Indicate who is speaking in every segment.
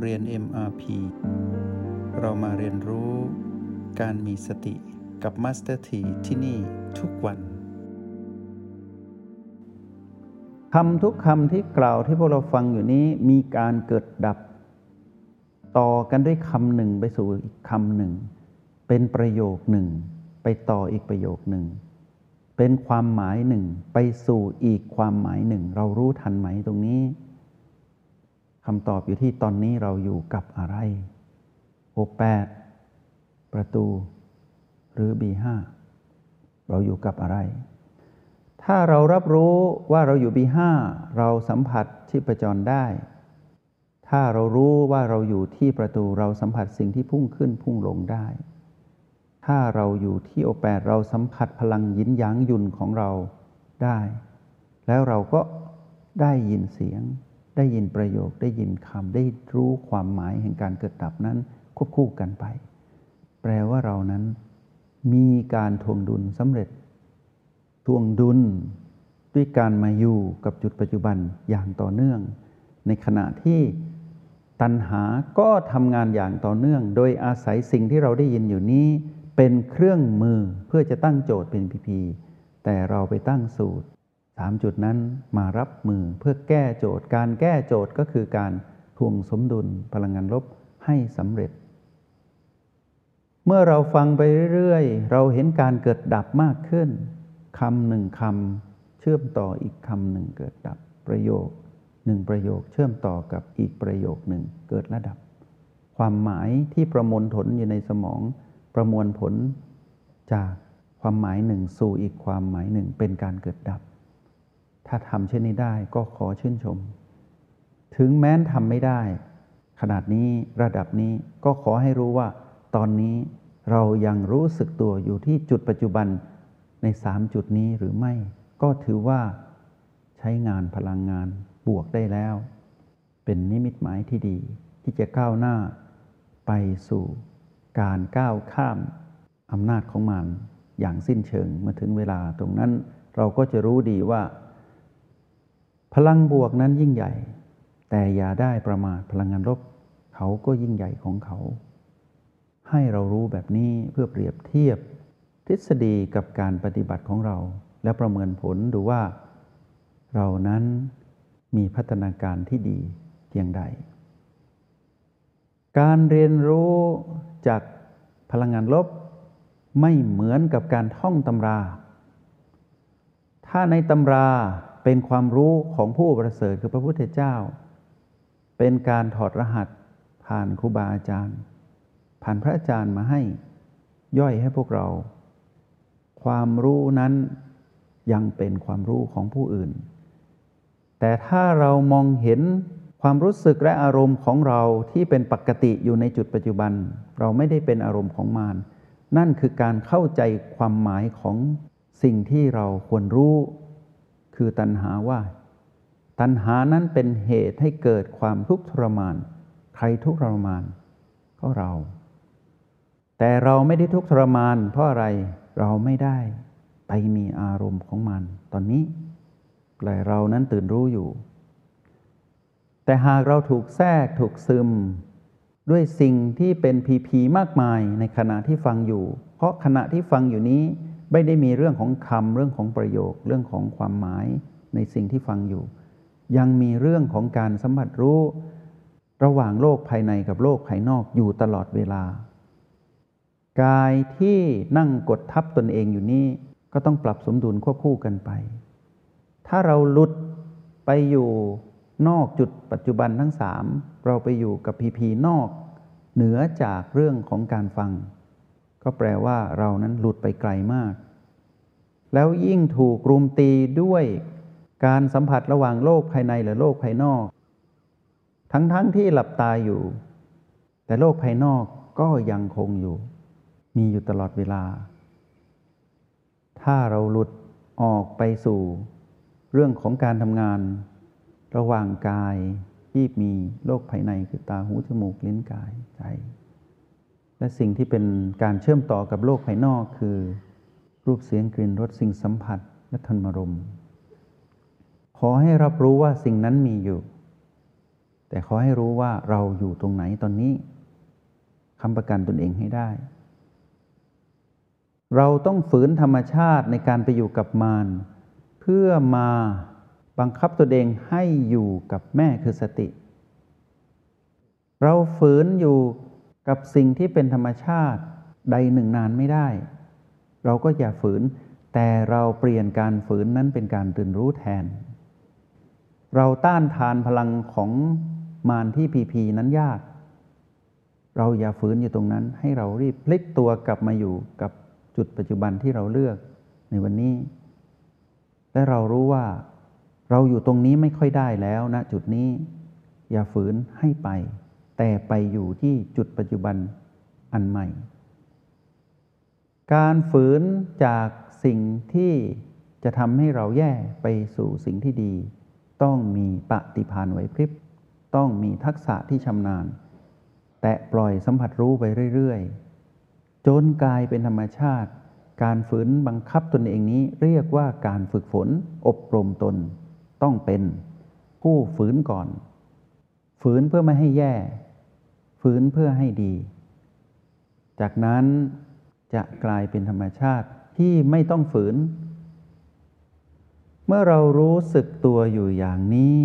Speaker 1: เรียน MRP เรามาเรียนรู้การมีสติกับ Master T ที่ที่นี่ทุกวัน
Speaker 2: คำทุกคำที่กล่าวที่พวกเราฟังอยู่นี้มีการเกิดดับ ต่อกันด้วยคำหนึ่งไปสู่อีกคำหนึ่ง เป็นประโยคหนึ่ง ไปต่ออีกประโยคหนึ่ง เป็นความหมายหนึ่ง ไปสู่อีกความหมายหนึ่ง เรารู้ทันไหมตรงนี้ำตอบอยู่ที่ตอนนี้เราอยู่กับอะไร โอแปดประตู หรือ B5 เราอยู่กับอะไร ถ้าเรารับรู้ว่าเราอยู่ B5 เราสัมผัสชีพจรได้ ถ้าเรารู้ว่าเราอยู่ที่ประตูเราสัมผัสสิ่งที่พุ่งขึ้นพุ่งลงได้ ถ้าเราอยู่ที่โอแปดเราสัมผัสพลังยินหยางยุนของเราได้ แล้วเราก็ได้ยินเสียง ได้ยินประโยคได้ยินคำได้รู้ความหมายแห่งการเกิดดับนั้นควบคู่กันไป แปลว่าเรานั้น มีการทวงดุลสำเร็จ ทวงดุล ด้วยการมาอยู่กับจุดปัจจุบันอย่างต่อเนื่อง ในขณะที่ตัณหาก็ทำงานอย่างต่อเนื่อง โดยอาศัยสิ่งที่เราได้ยินอยู่นี้ เป็นเครื่องมือเพื่อจะตั้งโจทย์เป็นพีพีแต่เราไปตั้งสูตร สามจุดนั้นมารับมือเพื่อแก้โจทย์ การแก้โจทย์ก็คือการทวงสมดุลพลังงานลบให้สำเร็จ เมื่อเราฟังไปเรื่อยๆ เราเห็นการเกิดดับมากขึ้นคำหนึ่งคำเชื่อมต่ออีกคำหนึ่งเกิดดับประโยคหนึ่งประโยคเชื่อมต่อกับอีกประโยคหนึ่งเกิดระดับ ความหมายที่ประมวลผลอยู่ในสมอง ประมวลผลจากความหมายหนึ่งสู่อีกความหมายหนึ่งเป็นการเกิดดับ ถ้าทำเช่นนี้ได้ก็ขอชื่นชม ถึงแม้นทำไม่ได้ ขนาดนี้ระดับนี้ก็ขอให้รู้ว่า ตอนนี้เรายังรู้สึกตัวอยู่ที่จุดปัจจุบันในสามจุดนี้หรือไม่ ก็ถือว่าใช้งานพลังงานบวกได้แล้ว เป็นนิมิตหมายที่ดี ที่จะก้าวหน้า ไปสู่การก้าวข้ามอำนาจของมันอย่างสิ้นเชิงเมื่อถึงเวลาตรงนั้นเราก็จะรู้ดีว่า พลังบวกนั้นยิ่งใหญ่ แต่อย่าได้ประมาทพลังงานลบเขาก็ยิ่งใหญ่ของเขา ให้เรารู้แบบนี้เพื่อเปรียบเทียบ ทฤษฎีกับการปฏิบัติของเรา และประเมินผลดูว่า เรานั้นมีพัฒนาการที่ดีเพียงใด การเรียนรู้จากพลังงานลบไม่เหมือนกับการท่องตำรา ถ้าในตำรา เป็นความรู้ของผู้ประเสริฐคือพระพุทธเจ้า เป็นการถอดรหัสผ่านครูบาอาจารย์ ผ่านพระอาจารย์มาให้ย่อยให้พวกเรา ความรู้นั้นยังเป็นความรู้ของผู้อื่น แต่ถ้าเรามองเห็นความรู้สึกและอารมณ์ของเราที่เป็นปกติอยู่ในจุดปัจจุบัน เราไม่ได้เป็นอารมณ์ของมารนั่นคือการเข้าใจความหมายของสิ่งที่เราควรรู้ คือตัณหาว่า ตัณหานั้นเป็นเหตุให้เกิดความทุกข์ทรมาน ใครทุกข์ทรมานก็เรา แต่เราไม่ได้ทุกข์ทรมาน เพราะอะไรเราไม่ได้ไปมีอารมณ์ของมัน ตอนนี้แต่เรานั้นตื่นรู้อยู่ แต่หากเราถูกแทรกถูกซึม ด้วยสิ่งที่เป็นพีพีมากมายในขณะที่ฟังอยู่ เพราะขณะที่ฟังอยู่นี้ ไม่ได้มีเรื่องของคำเรื่องของประโยค เรื่องของความหมายในสิ่งที่ฟังอยู่ ยังมีเรื่องของการสัมผัสรู้ ระหว่างโลกภายในกับโลกภายนอกอยู่ตลอดเวลา กายที่นั่งกดทับตนเองอยู่นี้ก็ต้องปรับสมดุลควบคู่กันไป ถ้าเราหลุดไปอยู่นอกจุดปัจจุบันทั้งสามเราไปอยู่กับพีพีนอก เหนือจากเรื่องของการฟัง ก็แปลว่าเรานั้นหลุดไปไกลมาก แล้วยิ่งถูกรุมตีด้วยการสัมผัสระหว่างโลกภายในหรือโลกภายนอก ทั้งๆทที่หลับตาอยู่ แต่โลกภายนอกก็ยังคงอยู่ มีอยู่ตลอดเวลา ถ้าเราหลุดออกไปสู่ เรื่องของการทำงาน ระหว่างกายที่มีโลกภายในคือตาหูจมูกลิ้นกายใจ และสิ่งที่เป็นการเชื่อมต่อกับโลกภายนอกคือ รูปเสียงกลิ่นรสสิ่งสัมผัสและธรรมรมขอให้รับรู้ว่าสิ่งนั้นมีอยู่ แต่ขอให้รู้ว่าเราอยู่ตรงไหนตอนนี้คำประกันตนเองให้ได้ เราต้องฝืนธรรมชาติในการไปอยู่กับมารเพื่อมาบังคับตัวเองให้อยู่กับแม่คือสติ เราฝืนอยู่ กับสิ่งที่เป็นธรรมชาติใดหนึ่งนานไม่ได้ เราก็อย่าฝืน แต่เราเปลี่ยนการฝืนนั้นเป็นการตื่นรู้แทน เราต้านทานพลังของมารที่พีพีนั้นยาก เราอย่าฝืนอยู่ตรงนั้น ให้เรารีบพลิกตัวกลับมาอยู่กับจุดปัจจุบันที่เราเลือกในวันนี้ และเรารู้ว่าเราอยู่ตรงนี้ไม่ค่อยได้แล้วนะจุดนี้ อย่าฝืนให้ไป แต่ไปอยู่ที่จุดปัจจุบันอันใหม่ การฝืนจากสิ่งที่จะทำให้เราแย่ไปสู่สิ่งที่ดี ต้องมีปฏิภาณไหวพริบ ต้องมีทักษะที่ชำนาญ แต่ปล่อยสัมผัสรู้ไปเรื่อยๆ จนกลายเป็นธรรมชาติ การฝืนบังคับตนเองนี้เรียกว่าการฝึกฝนอบรมตน ต้องเป็นผู้ฝืนก่อน ฝืนเพื่อไม่ให้แย่ ฝืนเพื่อให้ดี จากนั้นจะกลายเป็นธรรมชาติที่ไม่ต้องฝืน เมื่อเรารู้สึกตัวอยู่อย่างนี้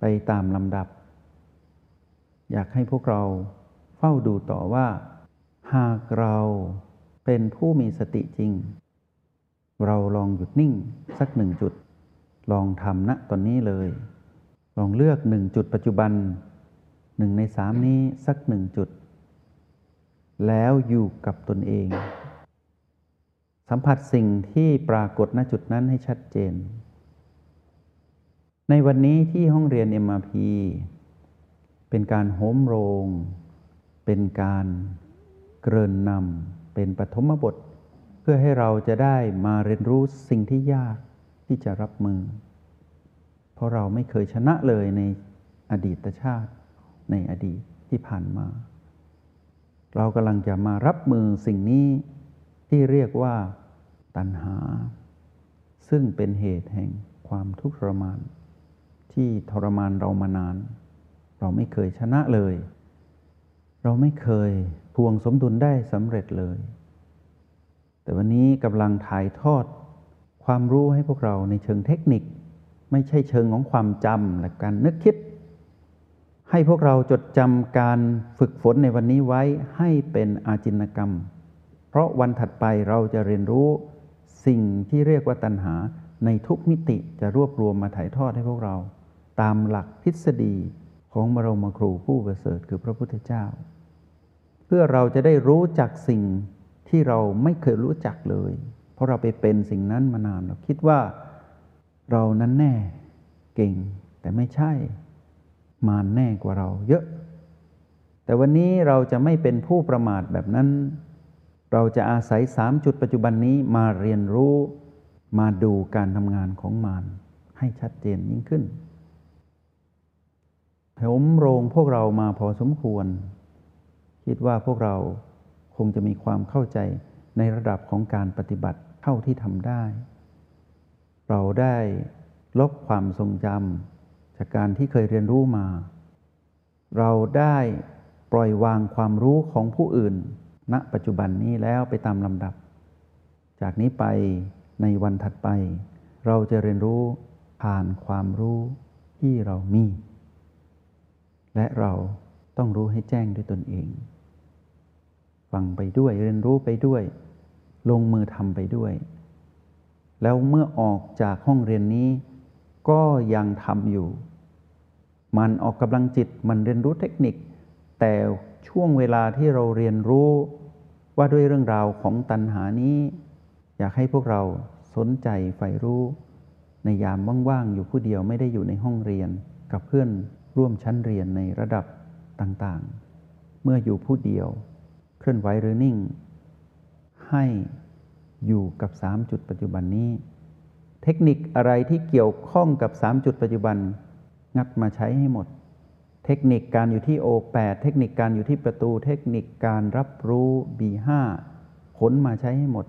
Speaker 2: ไปตามลำดับ อยากให้พวกเราเฝ้าดูต่อว่า หากเราเป็นผู้มีสติจริง เราลองหยุดนิ่งสักหนึ่งจุด ลองทำณตอนนี้เลย ลองเลือกหนึ่งจุดปัจจุบัน หนึ่งในสามนี้สักหนึ่งจุด แล้วอยู่กับตนเอง สัมผัสสิ่งที่ปรากฏณจุดนั้นให้ชัดเจน ในวันนี้ที่ห้องเรียน MRP เป็นการโหมโรง เป็นการเกริ่นนำเป็นปฐมบท เพื่อให้เราจะได้มาเรียนรู้สิ่งที่ยากที่จะรับมือ เพราะเราไม่เคยชนะเลยในอดีตชาติ ในอดีตที่ผ่านมา เรากำลังจะมารับมือสิ่งนี้ที่เรียกว่าตัณหา ซึ่งเป็นเหตุแห่งความทุกข์ทรมาน ที่ทรมานเรามานาน เราไม่เคยชนะเลย เราไม่เคยพวงสมดุลได้สำเร็จเลย แต่วันนี้กำลังถ่ายทอดความรู้ให้พวกเราในเชิงเทคนิค ไม่ใช่เชิงของความจำและการนึกคิด ให้พวกเราจดจำการฝึกฝนในวันนี้ไว้ให้เป็นอาจินกรรม เพราะวันถัดไปเราจะเรียนรู้สิ่งที่เรียกว่าตัณหาในทุกมิติจะรวบรวมมาถ่ายทอดให้พวกเรา ตามหลักทฤษฎีของบรมครูผู้ประเสริฐคือพระพุทธเจ้า เพื่อเราจะได้รู้จักสิ่งที่เราไม่เคยรู้จักเลย เพราะเราไปเป็นสิ่งนั้นมานานเราคิดว่าเรานั้นแน่เก่งแต่ไม่ใช่ มานแน่กว่าเราเยอะ แต่วันนี้เราจะไม่เป็นผู้ประมาทแบบนั้น เราจะอาศัยสามจุดปัจจุบันนี้มาเรียนรู้มาดูการทำงานของมารให้ชัดเจนยิ่งขึ้นผมโรงพวกเรามาพอสมควร คิดว่าพวกเราคงจะมีความเข้าใจในระดับของการปฏิบัติเท่าที่ทำได้ เราได้ลบความทรงจำ จากการที่เคยเรียนรู้มา เราได้ปล่อยวางความรู้ของผู้อื่น ณ ปัจจุบันนี้แล้วไปตามลำดับ จากนี้ไปในวันถัดไป เราจะเรียนรู้ผ่านความรู้ที่เรามี และเราต้องรู้ให้แจ้งด้วยตนเอง ฟังไปด้วยเรียนรู้ไปด้วย ลงมือทำไปด้วย แล้วเมื่อออกจากห้องเรียนนี้ ก็ยังทำอยู่ มันออกกำลังจิตมันเรียนรู้เทคนิค แต่ช่วงเวลาที่เราเรียนรู้ว่าด้วยเรื่องราวของตัณหานี้ อยากให้พวกเราสนใจใฝ่รู้ ในยามว่างๆอยู่ผู้เดียวไม่ได้อยู่ในห้องเรียน กับเพื่อนร่วมชั้นเรียนในระดับต่างๆ เมื่ออยู่ผู้เดียว เคลื่อนไหวหรือนิ่ง ให้อยู่กับ 3 จุดปัจจุบันนี้ เทคนิคอะไรที่เกี่ยวข้องกับ 3 จุดปัจจุบัน งัดมาใช้ให้หมด เทคนิคการอยู่ที่โอ8เทคนิคการอยู่ที่ประตู เทคนิคการรับรู้ B5 ผลมาใช้ให้หมด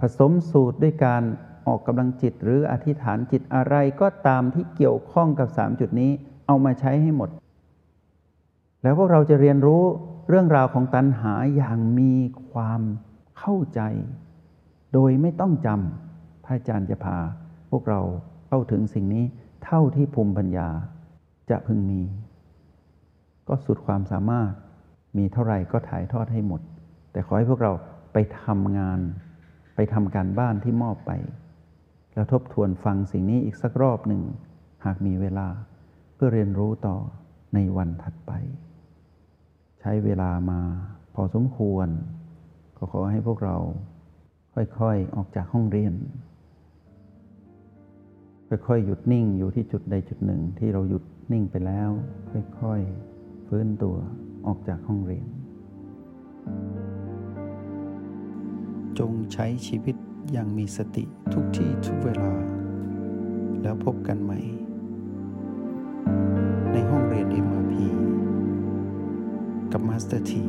Speaker 2: ผสมสูตรด้วยการออกกำลังจิตหรืออธิษฐานจิตอะไรก็ตามที่เกี่ยวข้องกับ 3 จุดนี้เอามาใช้ให้หมด แล้วพวกเราจะเรียนรู้เรื่องราวของตัณหาอย่างมีความเข้าใจ โดยไม่ต้องจำพระอาจารย์จะพา พวกเราเข้าถึงสิ่งนี้ เท่าที่ภูมิปัญญาจะพึงมี ก็สุดความสามารถมีเท่าไหร่ก็ถ่ายทอดให้หมด แต่ขอให้พวกเราไปทำงาน ไปทำการบ้านที่มอบไป แล้วทบทวนฟังสิ่งนี้อีกสักรอบหนึ่ง หากมีเวลาเพื่อเรียนรู้ต่อในวันถัดไป ใช้เวลามาพอสมควร ก็ขอให้พวกเราค่อยๆออกจากห้องเรียน ค่อยๆหยุดนิ่งอยู่ที่จุดใดจุดหนึ่งที่เราหยุดนิ่งไปแล้ว ค่อยๆฟื้นตัวออกจากห้องเรียน
Speaker 1: จงใช้ชีวิตอย่างมีสติทุกที่ทุกเวลา แล้วพบกันใหม่ ในห้องเรียน MRP กับมาสเตอร์ที